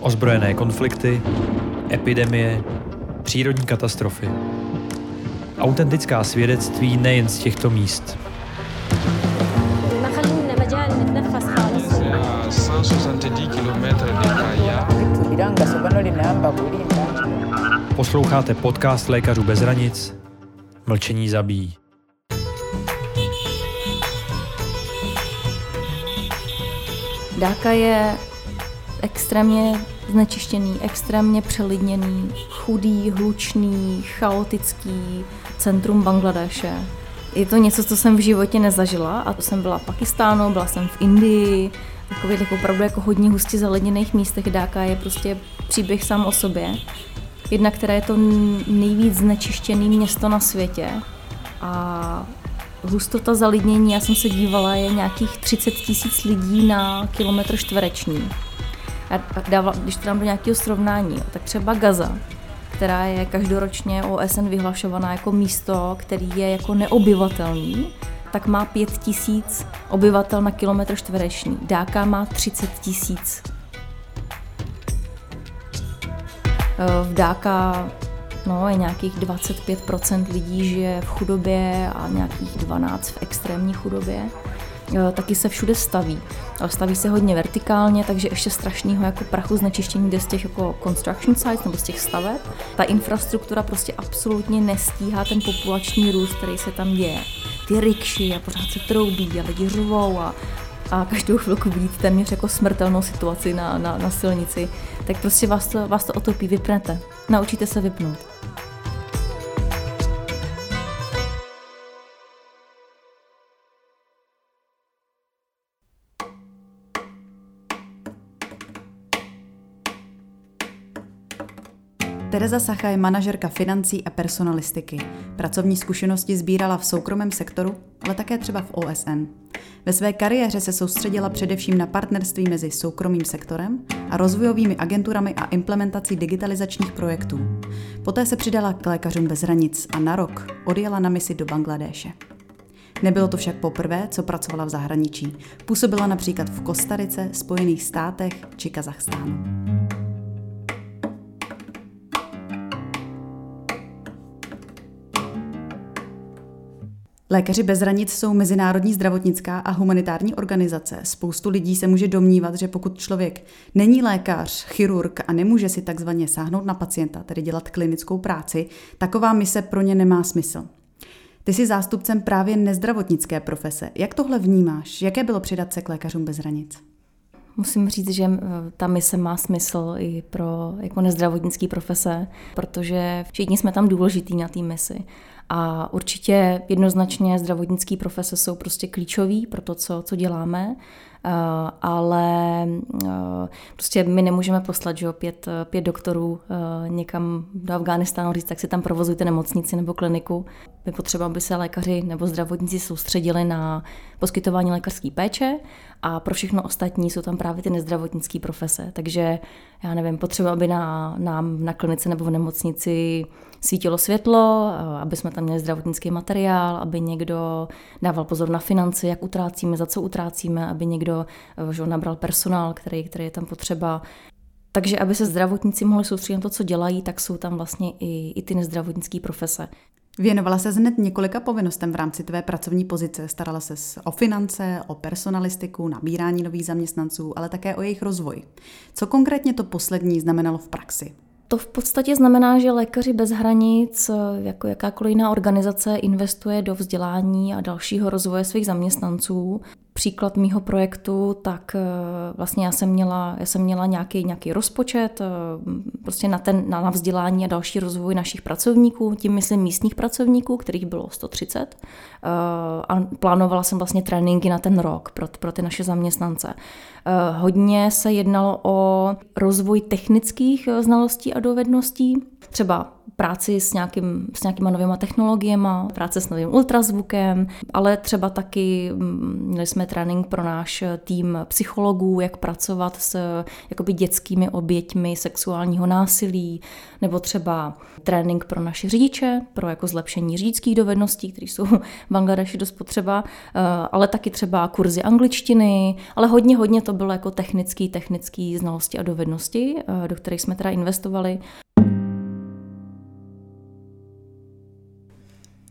Ozbrojené konflikty, epidemie, přírodní katastrofy. Autentická svědectví nejen z těchto míst. Posloucháte podcast Lékařů bez hranic. Mlčení zabíjí. Dáka je extrémně znečištěný, extrémně přelidněný, chudý, hlučný, chaotický centrum Bangladeše. Je to něco, co jsem v životě nezažila a to jsem byla v Pakistánu, byla jsem v Indii, takových jako opravdu jako hodně hustě zaledněných místech. Dáka je prostě příběh sám o sobě. Jedna, která je to nejvíc znečištěné město na světě a hustota zalidnění, já jsem se dívala, je nějakých 30 tisíc lidí na kilometr čtvereční. Dávala, když to dám do nějakého srovnání, tak třeba Gaza, která je každoročně OSN vyhlašovaná jako místo, který je jako neobyvatelný, tak má 5 tisíc obyvatel na kilometr čtvereční. Dáka má 30 tisíc. V Dáka No, je nějakých 25% lidí žije v chudobě a nějakých 12 v extrémní chudobě. E, taky se všude staví, ale staví se hodně vertikálně, takže ještě strašného jako prachu znečištění jde z těch jako construction sites nebo z těch staveb. Ta infrastruktura prostě absolutně nestíhá ten populační růst, který se tam děje. Ty rikši a pořád se troubí a lidi řvou a a každou chvilku vidíte téměř jako smrtelnou situaci na, na, na silnici, tak prostě vás to, vás to otopí, vypnete. Naučíte se vypnout. Tereza Sacha je manažerka financí a personalistiky. Pracovní zkušenosti sbírala v soukromém sektoru, ale také třeba v OSN. Ve své kariéře se soustředila především na partnerství mezi soukromým sektorem a rozvojovými agenturami a implementací digitalizačních projektů. Poté se přidala k lékařům bez hranic a na rok odjela na misi do Bangladéše. Nebylo to však poprvé, co pracovala v zahraničí. Působila například v Kostarice, Spojených státech či Kazachstánu. Lékaři bez hranic jsou mezinárodní zdravotnická a humanitární organizace. Spoustu lidí se může domnívat, že pokud člověk není lékař, chirurg a nemůže si takzvaně sáhnout na pacienta, tedy dělat klinickou práci, taková mise pro ně nemá smysl. Ty jsi zástupcem právě nezdravotnické profese. Jak tohle vnímáš? Jaké bylo přidat se k lékařům bez hranic? Musím říct, že eh, ta mise má smysl i pro jako nezdravotnický profese, protože všichni jsme tam důležitý na té misi. A určitě jednoznačně zdravotnický profese jsou prostě klíčový pro to, co, co děláme. Eh, ale eh, prostě my nemůžeme poslat že pět, pět doktorů někam do Afghánistánu říct, tak si tam provozujte nemocnici nebo kliniku. My potřeba, aby se lékaři nebo zdravotníci soustředili na poskytování lékařské péče a pro všechno ostatní jsou tam právě ty nezdravotnické profese. Takže já nevím, potřeba, aby na, nám na klinice nebo v nemocnici svítilo světlo, aby jsme tam měli zdravotnický materiál, aby někdo dával pozor na finance, jak utrácíme, za co utrácíme, aby někdo že nabral personál, který, který je tam potřeba. Takže aby se zdravotníci mohli soustředit na to, co dělají, tak jsou tam vlastně i, i ty nezdravotnické profese. Věnovala se hned několika povinnostem v rámci tvé pracovní pozice. Starala se o finance, o personalistiku, nabírání nových zaměstnanců, ale také o jejich rozvoj. Co konkrétně to poslední znamenalo v praxi? To v podstatě znamená, že Lékaři bez hranic, jako jakákoliv jiná organizace, investuje do vzdělání a dalšího rozvoje svých zaměstnanců příklad mýho projektu, tak eh, vlastně já jsem měla, já jsem měla nějaký, nějaký rozpočet eh, prostě na, ten, na vzdělání a další rozvoj našich pracovníků, tím myslím místních pracovníků, kterých bylo 130 eh, a plánovala jsem vlastně tréninky na ten rok pro, pro ty naše zaměstnance. Hodně se jednalo o rozvoj technických znalostí a dovedností, třeba práci s, nějakým, s nějakýma novýma technologiemi, práce s novým ultrazvukem, ale třeba taky mm, měli jsme trénink pro náš tým psychologů, jak pracovat s jakoby dětskými oběťmi sexuálního násilí, nebo třeba trénink pro naše řidiče, pro jako zlepšení řidičských dovedností, které jsou v Bangladeši dost potřeba, eh, ale taky třeba kurzy angličtiny, ale hodně, hodně to bylo jako technický, technický znalosti a dovednosti, eh, do kterých jsme teda investovali.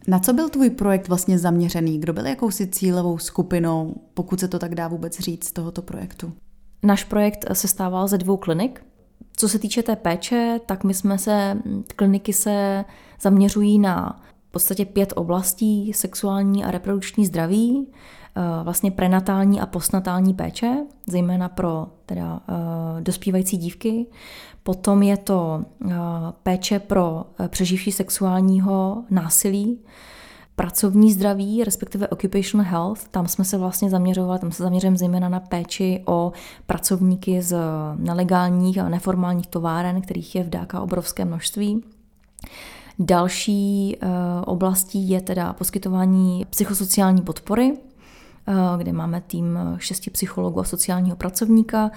Na co byl tvůj projekt vlastně zaměřený? Kdo byl jakousi cílovou skupinou, pokud se to tak dá vůbec říct z tohoto projektu? Náš projekt se stával ze dvou klinik. Co se týče té péče, tak my jsme se, kliniky se zaměřují na v podstatě pět oblastí sexuální a reprodukční zdraví, eh, vlastně prenatální a postnatální péče, zejména pro teda uh, dospívající dívky. Potom je to uh, péče pro přeživší sexuálního násilí, pracovní zdraví, respektive occupational health, tam jsme se vlastně zaměřovali, tam se zaměřujeme zejména na péči o pracovníky z nelegálních a neformálních továren, kterých je v Dáka obrovské množství. Další oblastí je teda poskytování psychosociální podpory, kde máme tým šesti psychologů a sociálního pracovníka.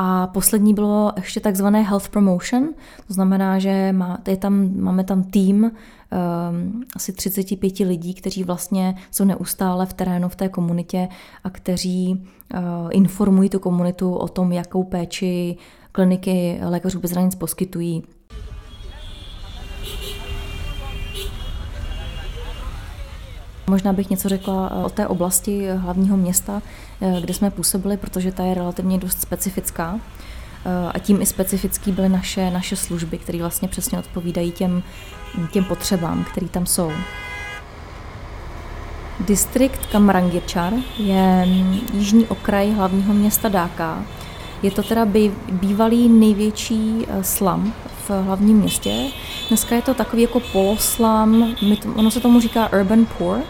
A poslední bylo ještě takzvané health promotion, to znamená, že má, je tam, máme tam tým um, asi 35 lidí, kteří vlastně jsou neustále v terénu v té komunitě a kteří uh, informují tu komunitu o tom, jakou péči kliniky lékařů bez hranic poskytují Možná bych něco řekla eh, o té oblasti hlavního města, eh, kde jsme působili, protože ta je relativně dost specifická. Eh, a tím i specifický byly naše, naše služby, které vlastně přesně odpovídají těm, těm potřebám, které tam jsou. Distrikt Kamrangirchar je mm, jižní okraj hlavního města Dáka. Je to teda bývalý největší slam v hlavním městě. Dneska je to takový jako poloslam, ono se tomu říká urban poor,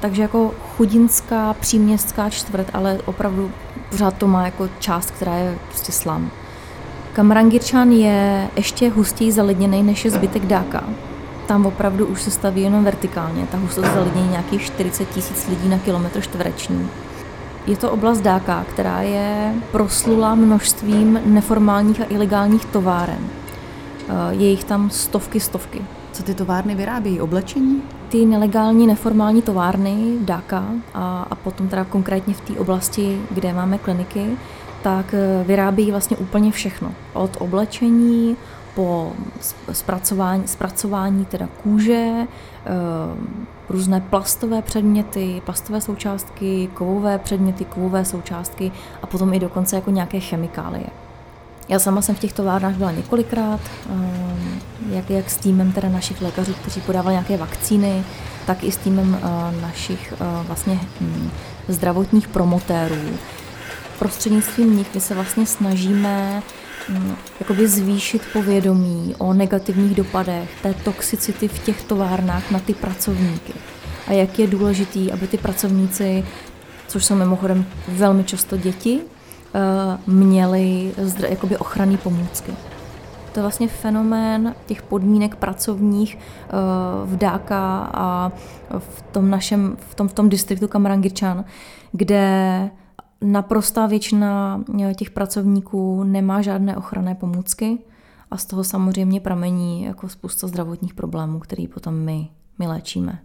takže jako chudinská příměstská čtvrt, ale opravdu pořád to má jako část, která je prostě slam. Kamrangirčan je ještě hustěji zalidněný než je zbytek Dáka. Tam opravdu už se staví jenom vertikálně. Ta hustost zalidnění nějakých 40 tisíc lidí na kilometr čtvereční. Je to oblast Dáka, která je proslula množstvím neformálních a ilegálních továren. Je jich tam stovky, stovky. Co ty továrny vyrábějí? Oblečení? Ty nelegální neformální továrny Daka a, a potom teda konkrétně v té oblasti, kde máme kliniky, tak eh, vyrábějí vlastně úplně všechno. Od oblečení po zpracování, zpracování teda kůže, eh, různé plastové předměty, plastové součástky, kovové předměty, kovové součástky a potom i dokonce jako nějaké chemikálie. Já sama jsem v těch továrnách byla několikrát, ehm, jak, jak s týmem teda našich lékařů, kteří podávali nějaké vakcíny, tak i s týmem eh, našich eh, vlastně hm, zdravotních promotérů. Prostřednictvím nich my se vlastně snažíme hm, jakoby zvýšit povědomí o negativních dopadech té toxicity v těch továrnách na ty pracovníky. A jak je důležitý, aby ty pracovníci, což jsou mimochodem velmi často děti, Eh, měli jakoby ochranné pomůcky. To je vlastně fenomén těch podmínek pracovních eh, v Dáka a v tom našem, v tom, v tom distriktu Kamrangirčan, kde naprostá většina eh, těch pracovníků nemá žádné ochranné pomůcky a z toho samozřejmě pramení jako spousta zdravotních problémů, který potom my, my léčíme.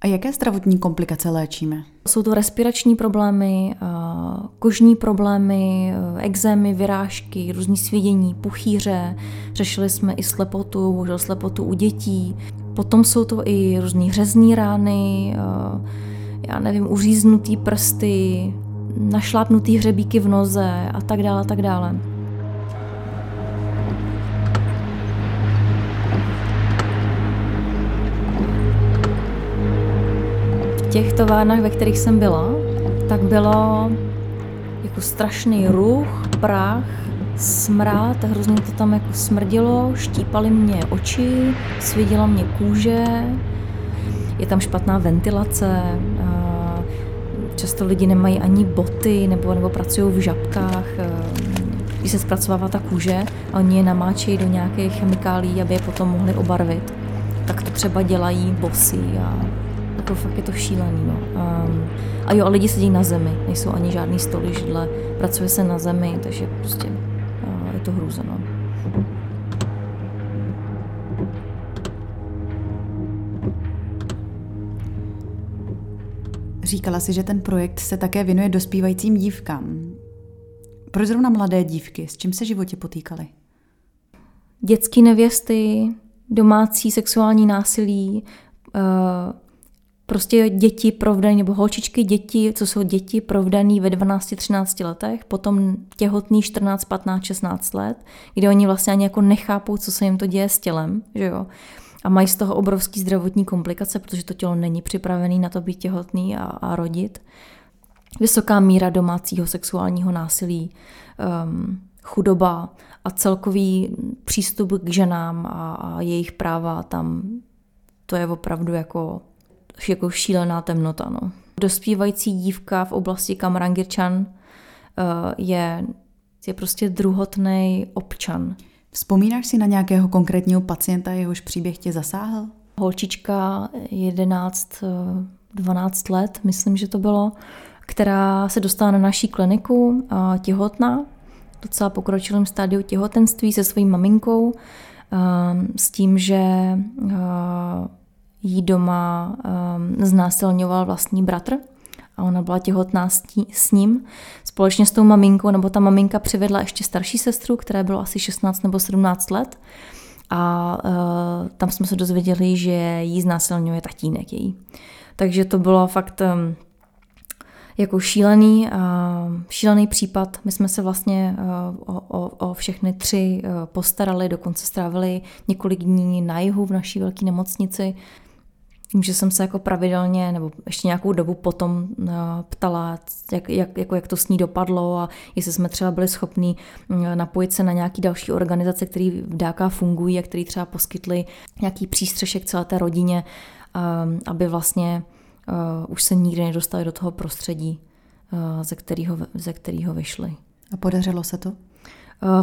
A jaké zdravotní komplikace léčíme? Jsou to respirační problémy, eh, kožní problémy, eh, exémy, vyrážky, různý svědění, puchýře. Řešili jsme i slepotu, bohužel slepotu u dětí. Potom jsou to i různý řezní rány, eh, já nevím, uříznutý prsty, našlápnutý hřebíky v noze a tak dále, tak dále. Těch továrnách, ve kterých jsem byla, tak bylo jako strašný ruch, prach, smrad, hrozně to tam jako smrdilo, štípali mě oči, svěděla mě kůže, je tam špatná ventilace, často lidi nemají ani boty nebo, nebo pracují v žabkách, když se zpracovává ta kůže a oni je namáčejí do nějakých chemikálí, aby je potom mohli obarvit, tak to třeba dělají bosy a jako fakt je to šílený. No. Um, a jo, a lidi sedí na zemi, nejsou ani žádný stoly, židle, pracuje se na zemi, takže prostě uh, je to hrůzeno. Říkala si, že ten projekt se také věnuje dospívajícím dívkám. Proč zrovna mladé dívky? S čím se životě potýkaly? Dětské nevěsty, domácí sexuální násilí, uh, prostě děti provdaný, nebo holčičky děti, co jsou děti provdaný ve 12-13 letech, potom těhotný 14, 15, 16 let, kde oni vlastně ani jako nechápou, co se jim to děje s tělem, že jo. A mají z toho obrovský zdravotní komplikace, protože to tělo není připravené na to být těhotný a, a rodit. Vysoká míra domácího sexuálního násilí, um, chudoba a celkový přístup k ženám a, a jejich práva tam, to je opravdu jako jako šílená temnota. No. Dospívající dívka v oblasti Kamrangirčan uh, je, je prostě druhotný občan. Vzpomínáš si na nějakého konkrétního pacienta, jehož příběh tě zasáhl? Holčička 11, 12 eh, let, myslím, že to bylo, která se dostala na naší kliniku uh, těhotná, docela pokročilém stádiu těhotenství se svojí maminkou, s tím, že jí doma um, znásilňoval vlastní bratr a ona byla těhotná s, tí, s ním. Společně s tou maminkou, nebo ta maminka přivedla ještě starší sestru, která bylo asi 16 nebo 17 let. A uh, tam jsme se dozvěděli, že jí znásilňuje tatínek její. Takže to bylo fakt um, jako šílený, uh, šílený případ. My jsme se vlastně uh, o, o, o všechny tři uh, postarali, dokonce strávili několik dní na jihu v naší velké nemocnici. Tím, že jsem se jako pravidelně, nebo ještě nějakou dobu potom uh, ptala, jak, jak, jako jak to s ní dopadlo a jestli jsme třeba byli schopní uh, napojit se na nějaký další organizace, které v DK fungují a které třeba poskytly nějaký přístřešek celé té rodině, um, aby vlastně uh, už se nikdy nedostali do toho prostředí, ze kterého, ze kterého vyšli. A podařilo se to?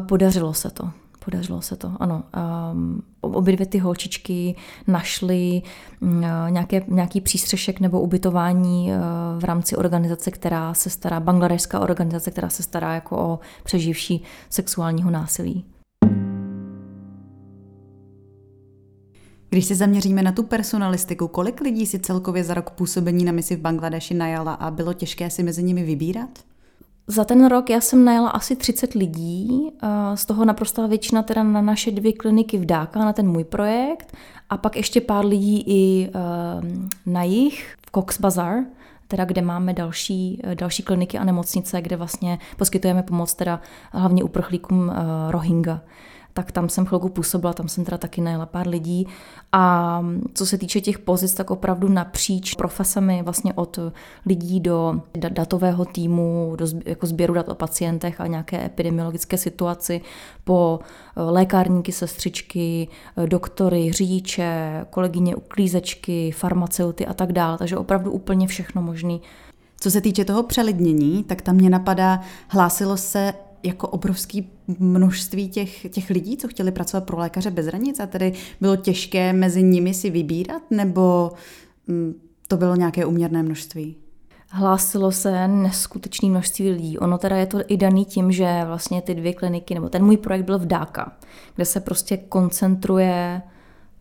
Podařilo se to. Podařilo se to, ano. Um, obě dvě ty holčičky našly um, nějaké, nějaký přístřešek nebo ubytování uh, v rámci organizace, která se stará, bangladešská organizace, která se stará jako o přeživší sexuálního násilí. Když se zaměříme na tu personalistiku, kolik lidí si celkově za rok působení na misi v Bangladeši najala a bylo těžké si mezi nimi vybírat? Za ten rok já jsem najela asi 30 lidí, z toho naprostá většina teda na naše dvě kliniky v Dáka, na ten můj projekt a pak ještě pár lidí i ehm, na jich v Cox Bazar, teda kde máme další, další kliniky a nemocnice, kde vlastně poskytujeme pomoc teda hlavně uprchlíkům eh, Rohingya tak tam jsem chvilku působila, tam jsem teda taky najela pár lidí. A co se týče těch pozic, tak opravdu napříč profesemi, vlastně od lidí do datového týmu, do jako sběru dat o pacientech a nějaké epidemiologické situaci, po eh, lékárníky, sestřičky, eh, doktory, řidiče, kolegyně uklízečky, farmaceuty a tak dále. Takže opravdu úplně všechno možný. Co se týče toho přelidnění, tak tam mě napadá, hlásilo se jako obrovský množství těch, těch lidí, co chtěli pracovat pro lékaře bez hranic a tedy bylo těžké mezi nimi si vybírat, nebo mm, to bylo nějaké uměrné množství? Hlásilo se neskutečné množství lidí. Ono teda je to i daný tím, že vlastně ty dvě kliniky, nebo ten můj projekt byl v Dáka, kde se prostě koncentruje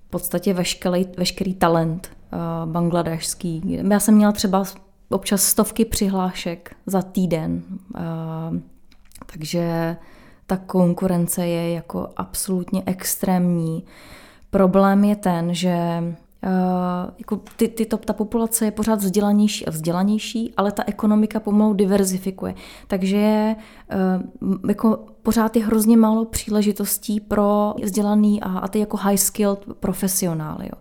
v podstatě veškerý, veškerý talent uh, bangladešský. Já jsem měla třeba občas stovky přihlášek za týden. Uh, takže ta konkurence je jako absolutně extrémní. Problém je ten, že Uh, jako ty, ty, to, ta populace je pořád vzdělanější a vzdělanější, ale ta ekonomika pomalu diverzifikuje. Takže je, uh, jako pořád je hrozně málo příležitostí pro vzdělaný a, a ty jako high skilled profesionály. Jo.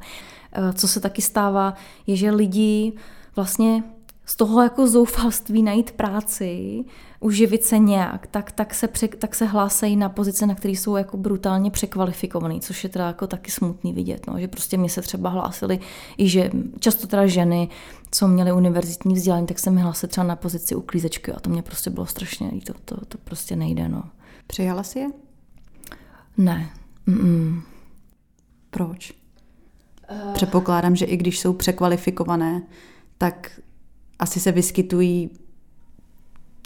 Uh, co se taky stává, je, že lidi vlastně z toho jako zoufalství najít práci, uživit se nějak, tak, tak, se, pře, tak se hlásejí na pozice, na které jsou jako brutálně překvalifikovaný, což je teda jako taky smutný vidět, no, že prostě mě se třeba hlásili i že často teda ženy, co měly univerzitní vzdělání, tak se mi hlásili třeba na pozici uklízečky a to mě prostě bylo strašně to, to, to prostě nejde, no. Přijala si je? Ne. Mm-mm. Proč? Předpokládám, že i když jsou překvalifikované, tak asi se vyskytují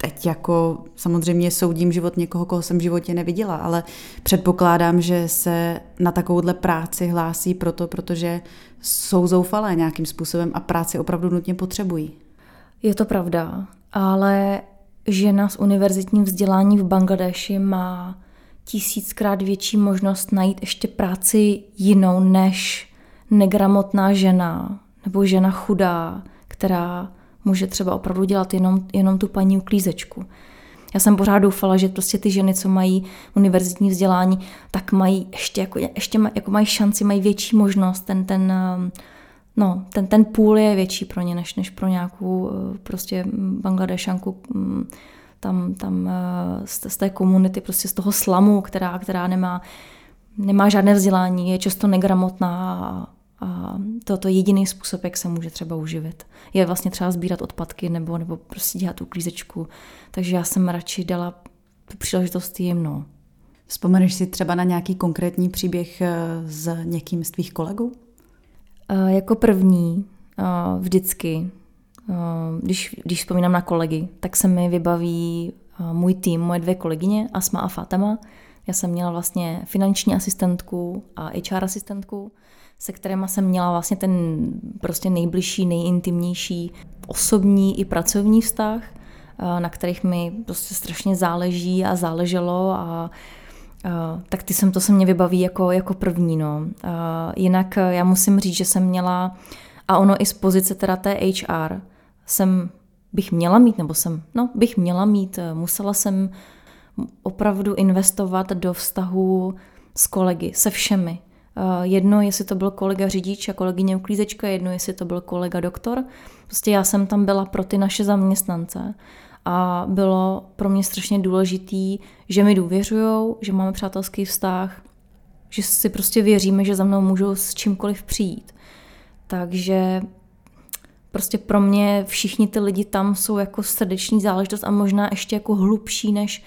teď jako samozřejmě soudím život někoho, koho jsem v životě neviděla, ale předpokládám, že se na takovouhle práci hlásí proto, protože jsou zoufalé nějakým způsobem a práci opravdu nutně potřebují. Je to pravda, ale žena s univerzitním vzděláním v Bangladeši má tisíckrát větší možnost najít ještě práci jinou než negramotná žena nebo žena chudá, která může třeba opravdu dělat jenom, jenom tu paní uklízečku. Já jsem pořád doufala, že prostě ty ženy, co mají univerzitní vzdělání, tak mají ještě, jako, ještě maj, jako mají šanci, mají větší možnost, ten, ten, um, no, ten, ten půl je větší pro ně, než, než pro nějakou uh, prostě Bangladešanku mm, tam, tam uh, z, z té komunity, prostě z toho slamu, která, která nemá, nemá žádné vzdělání, je často negramotná a, a to je jediný způsob, jak se může třeba uživit. Je vlastně třeba sbírat odpadky nebo, nebo prostě dělat uklízečku. Takže já jsem radši dala tu příležitost jim. No. Vzpomeneš si třeba na nějaký konkrétní příběh eh, s někým z tvých kolegů? Uh, jako první, uh, vždycky, uh, když, když vzpomínám na kolegy, tak se mi vybaví můj tým, moje dvě kolegyně, Asma a Fatema. Já jsem měla vlastně finanční asistentku a HR asistentku se kterými jsem měla vlastně ten prostě nejbližší, nejintimnější osobní i pracovní vztah, eh, na kterých mi prostě strašně záleží a záleželo a Uh, tak ty jsem to se mě vybaví jako, jako první. No. Uh, jinak já musím říct, že jsem měla, a ono i z pozice teda té HR, jsem bych měla mít, nebo jsem, no, bych měla mít, musela jsem opravdu investovat do vztahu s kolegy, se všemi. Eh, jedno, jestli to byl kolega řidič a kolegyně uklízečka, jedno, jestli to byl kolega doktor. Prostě já jsem tam byla pro ty naše zaměstnance a bylo pro mě strašně důležitý, že mi důvěřují, že máme přátelský vztah, že si prostě věříme, že za mnou můžou s čímkoliv přijít. Takže prostě pro mě všichni ty lidi tam jsou jako srdeční záležitost a možná ještě jako hlubší než,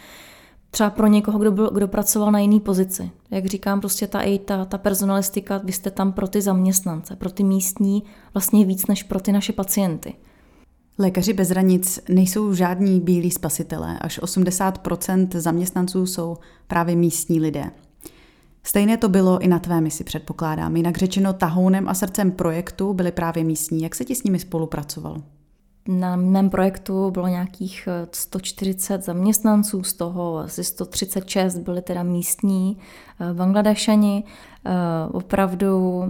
třeba pro někoho, kdo, byl, kdo pracoval na jiný pozici. Jak říkám, prostě ta, ta, ta personalistika, vy jste tam pro ty zaměstnance, pro ty místní, vlastně víc než pro ty naše pacienty. Lékaři bez hranic nejsou žádní bílí spasitelé. Až 80% zaměstnanců jsou právě místní lidé. Stejné to bylo i na tvé misi, předpokládám. Jinak řečeno, tahounem a srdcem projektu byli právě místní. Jak se ti s nimi spolupracoval? Na mém projektu bylo nějakých 140 eh, zaměstnanců, z toho asi 136 byli teda místní eh, Bangladešani. Eh, opravdu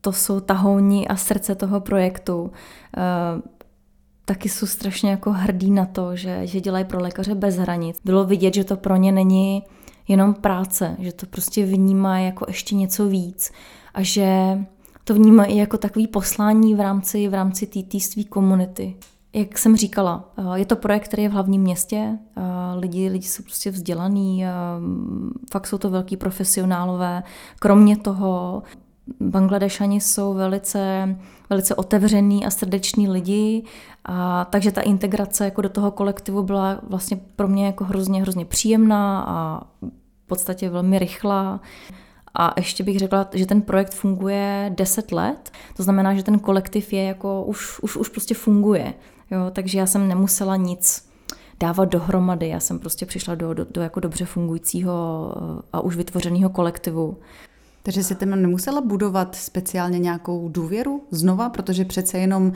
to jsou tahouni a srdce toho projektu. Taky jsou strašně jako hrdí na to, že, že dělají pro lékaře bez hranic. Bylo vidět, že to pro ně není jenom práce, že to prostě vnímá jako ještě něco víc a že to vnímá i jako takový poslání v rámci, v rámci té své komunity. Jak jsem říkala, eh, je to projekt, který je v hlavním městě. Eh, lidi, lidi jsou prostě vzdělaný, eh, fakt jsou to velký profesionálové. Kromě toho Bangladešani jsou velice, velice otevřený a srdeční lidi, a takže ta integrace jako do toho kolektivu byla vlastně pro mě jako hrozně, hrozně příjemná a v podstatě velmi rychlá. A ještě bych řekla, že ten projekt funguje 10 let, to znamená, že ten kolektiv je jako už, už, už prostě funguje. Jo, takže já jsem nemusela nic dávat dohromady, já jsem prostě přišla do, do, do jako dobře fungujícího eh, a už vytvořeného kolektivu. Takže si tam nemusela budovat speciálně nějakou důvěru znova, protože přece jenom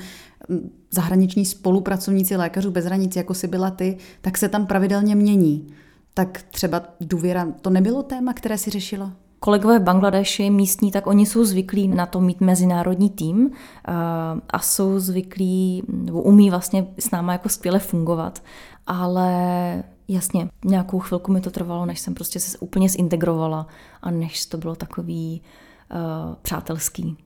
hm, zahraniční spolupracovníci lékařů bez hranic, jako si byla ty, tak se tam pravidelně mění. Tak třeba důvěra, to nebylo téma, které si řešila? Kolegové v Bangladeši místní, tak oni jsou zvyklí na to mít mezinárodní tým eh, a jsou zvyklí, nebo umí vlastně s náma jako skvěle fungovat, ale jasně, nějakou chvilku mi to trvalo, než jsem prostě se úplně zintegrovala a než to bylo takový uh, přátelský.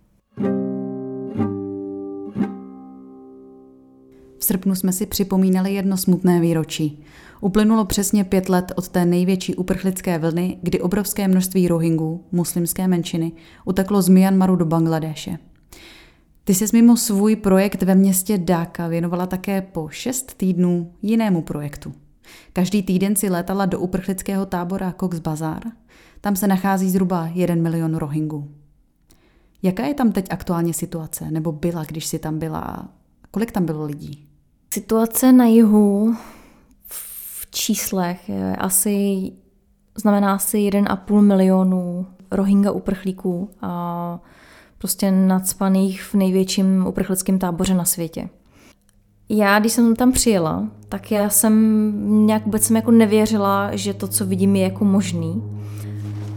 V srpnu jsme si připomínali jedno smutné výročí. Uplynulo přesně pět let od té největší uprchlické vlny, kdy obrovské množství Rohingů, muslimské menšiny, uteklo z Myanmaru do Bangladéše. Ty se mimo svůj projekt ve městě Dhaka věnovala také po šest týdnů jinému projektu. Každý týden si létala do uprchlického tábora Cox Bazar. Tam se nachází zhruba 1 milion rohingů. Jaká je tam teď aktuálně situace? Nebo byla, když si tam byla? Kolik tam bylo lidí? Situace na jihu v číslech je asi, znamená asi 1,5 milionu rohingya uprchlíků a prostě nadspaných v největším uprchlickém táboře na světě. Já, když jsem tam přijela, tak já jsem nějak vůbec jsem jako nevěřila, že to, co vidím, je jako možný.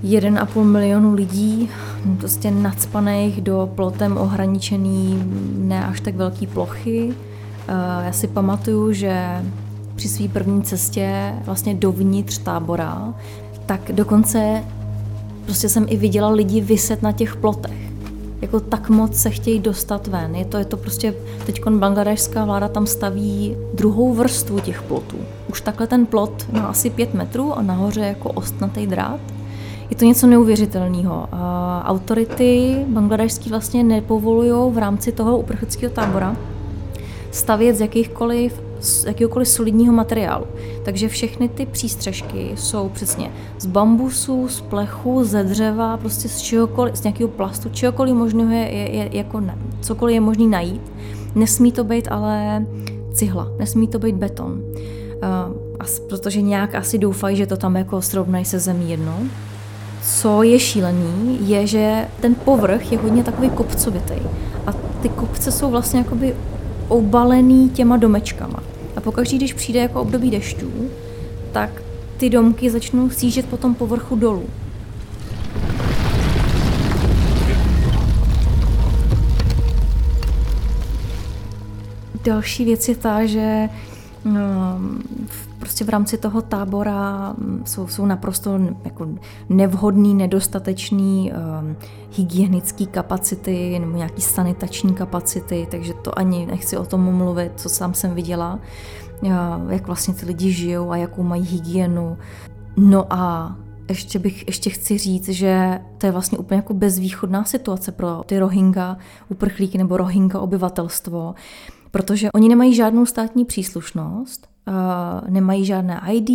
1,5 milionu lidí, prostě nadspaných do plotem ohraničený ne až tak velký plochy. Eh, já si pamatuju, že při své první cestě vlastně dovnitř tábora, tak dokonce prostě jsem i viděla lidi vyset na těch plotech jako tak moc se chtějí dostat ven. Je to, je to prostě, teď bangladešská vláda tam staví druhou vrstvu těch plotů. Už takhle ten plot má asi pět metrů a nahoře jako ostnatý drát. Je to něco neuvěřitelného. Autority bangladešský vlastně nepovolují v rámci toho uprchlického tábora stavět z jakýchkoliv z jakéhokoliv solidního materiálu. Takže všechny ty přístřežky jsou přesně z bambusu, z plechu, ze dřeva, prostě z čehokoliv, z nějakého plastu, čehokoliv možného je, je, je jako ne, cokoliv je možný najít. Nesmí to být ale cihla, nesmí to být beton. Uh, as, protože nějak asi doufají, že to tam jako srovnají se zemí jednou. Co je šílený, je, že ten povrch je hodně takový kopcovitý. A ty kopce jsou vlastně jakoby obalený těma domečkama. A pokaždý, když přijde jako období dešťů, tak ty domky začnou sjíždět po tom povrchu dolů. Další věc je ta, že no, prostě v rámci toho tábora mm, jsou, jsou naprosto jako nevhodný, nedostatečný um, hygienické kapacity nebo nějaký sanitační kapacity, takže to ani nechci o tom mluvit, co sám jsem viděla, jak vlastně ty lidi žijou a jakou mají hygienu. No a ještě bych ještě chci říct, že to je vlastně úplně jako bezvýchodná situace pro ty Rohingya uprchlíky nebo Rohingya obyvatelstvo, protože oni nemají žádnou státní příslušnost, uh, nemají žádné ID,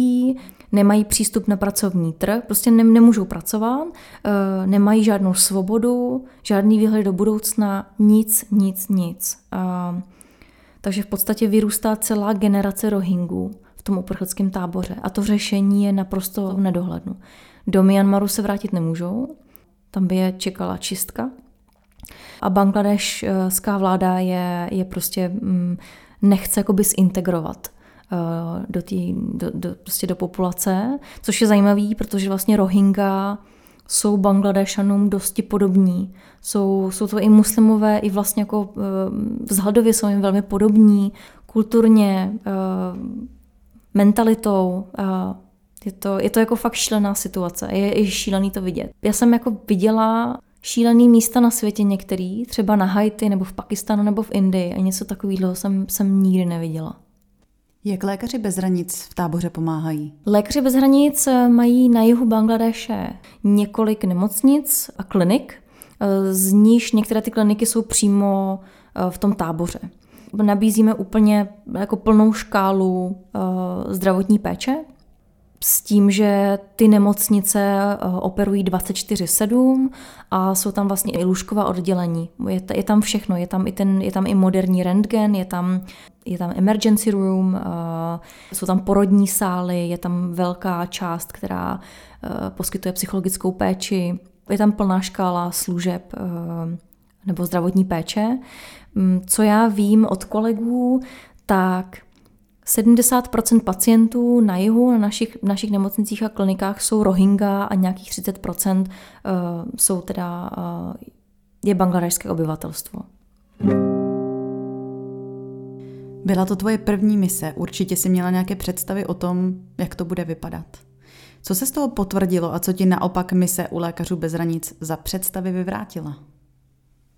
nemají přístup na pracovní trh, prostě ne, nemůžou pracovat, uh, nemají žádnou svobodu, žádný výhled do budoucna, nic, nic, nic. Uh, takže v podstatě vyrůstá celá generace Rohingů v tom uprchlickém táboře a to řešení je naprosto v nedohlednu. Do Myanmaru se vrátit nemůžou, tam by je čekala čistka. A bangladešská vláda je, je prostě mm, nechce jakoby zintegrovat uh, do, tý, do, do, prostě do populace, což je zajímavý, protože vlastně Rohingya jsou Bangladešanům dosti podobní. Jsou, jsou to i muslimové, i vlastně jako uh, vzhledově jsou jim velmi podobní, kulturně, uh, mentalitou. Je to, je to jako fakt šílená situace. Je, je šílený to vidět. Já jsem jako viděla šílený místa na světě některý, třeba na Haiti nebo v Pakistanu nebo v Indii a něco takového jsem, jsem nikdy neviděla. Jak lékaři bez hranic v táboře pomáhají? Lékaři bez hranic eh, mají na jihu Bangladeše několik nemocnic a klinik, eh, z níž některé ty kliniky jsou přímo eh, v tom táboře. Nabízíme úplně jako plnou škálu zdravotní péče, s tím, že ty nemocnice eh, operují 24-7 a jsou tam vlastně i lůžková oddělení. Je, je tam všechno, je tam i, ten, je tam i moderní rentgen, je tam, je tam emergency room, uh, jsou tam porodní sály, je tam velká část, která uh, poskytuje psychologickou péči, je tam plná škála služeb nebo zdravotní péče. Um, co já vím od kolegů, tak 70% pacientů na jihu, na našich, našich nemocnicích a klinikách jsou Rohingya a nějakých 30 uh, jsou teda, uh, je bangladešské obyvatelstvo. Byla to tvoje první mise, určitě si měla nějaké představy o tom, jak to bude vypadat. Co se z toho potvrdilo a co ti naopak mise u lékařů bez hranic za představy vyvrátila?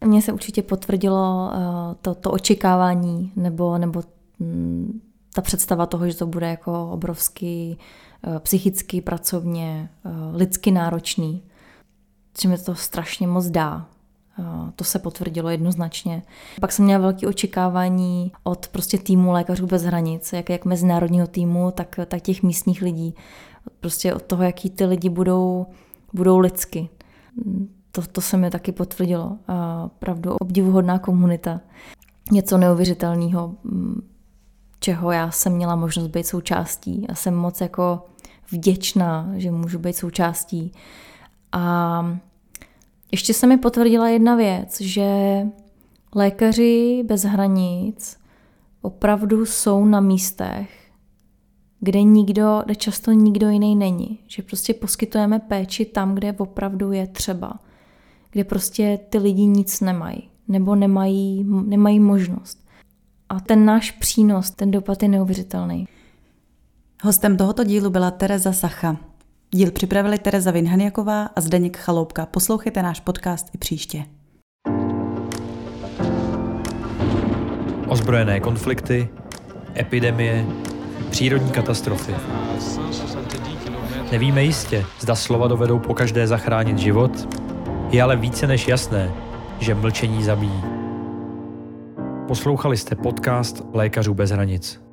Mně se určitě potvrdilo uh, to, to očekávání nebo, nebo mm, ta představa toho, že to bude jako obrovský eh, psychicky, pracovně, eh, lidsky náročný, že mi to strašně moc dá. To se potvrdilo jednoznačně. Pak jsem měla velké očekávání od prostě týmu Lékařů bez hranic, jak, jak mezinárodního týmu, tak, tak těch místních lidí. Prostě od toho, jaký ty lidi budou, budou lidsky. To, to se mi taky potvrdilo. A pravdu obdivuhodná komunita. Něco neuvěřitelného, čeho já jsem měla možnost být součástí. A jsem moc jako vděčná, že můžu být součástí. A ještě se mi potvrdila jedna věc, že lékaři bez hranic opravdu jsou na místech, kde nikdo, kde často nikdo jiný není. Že prostě poskytujeme péči tam, kde opravdu je třeba. Kde prostě ty lidi nic nemají. Nebo nemají, nemají možnost. A ten náš přínos, ten dopad je neuvěřitelný. Hostem tohoto dílu byla Tereza Sacha. Díl připravili Tereza Vinhaniaková a Zdeněk Chaloupka. Poslouchejte náš podcast i příště. Ozbrojené konflikty, epidemie, přírodní katastrofy. Nevíme jistě, zda slova dovedou po každé zachránit život, je ale více než jasné, že mlčení zabíjí. Poslouchali jste podcast Lékařů bez hranic.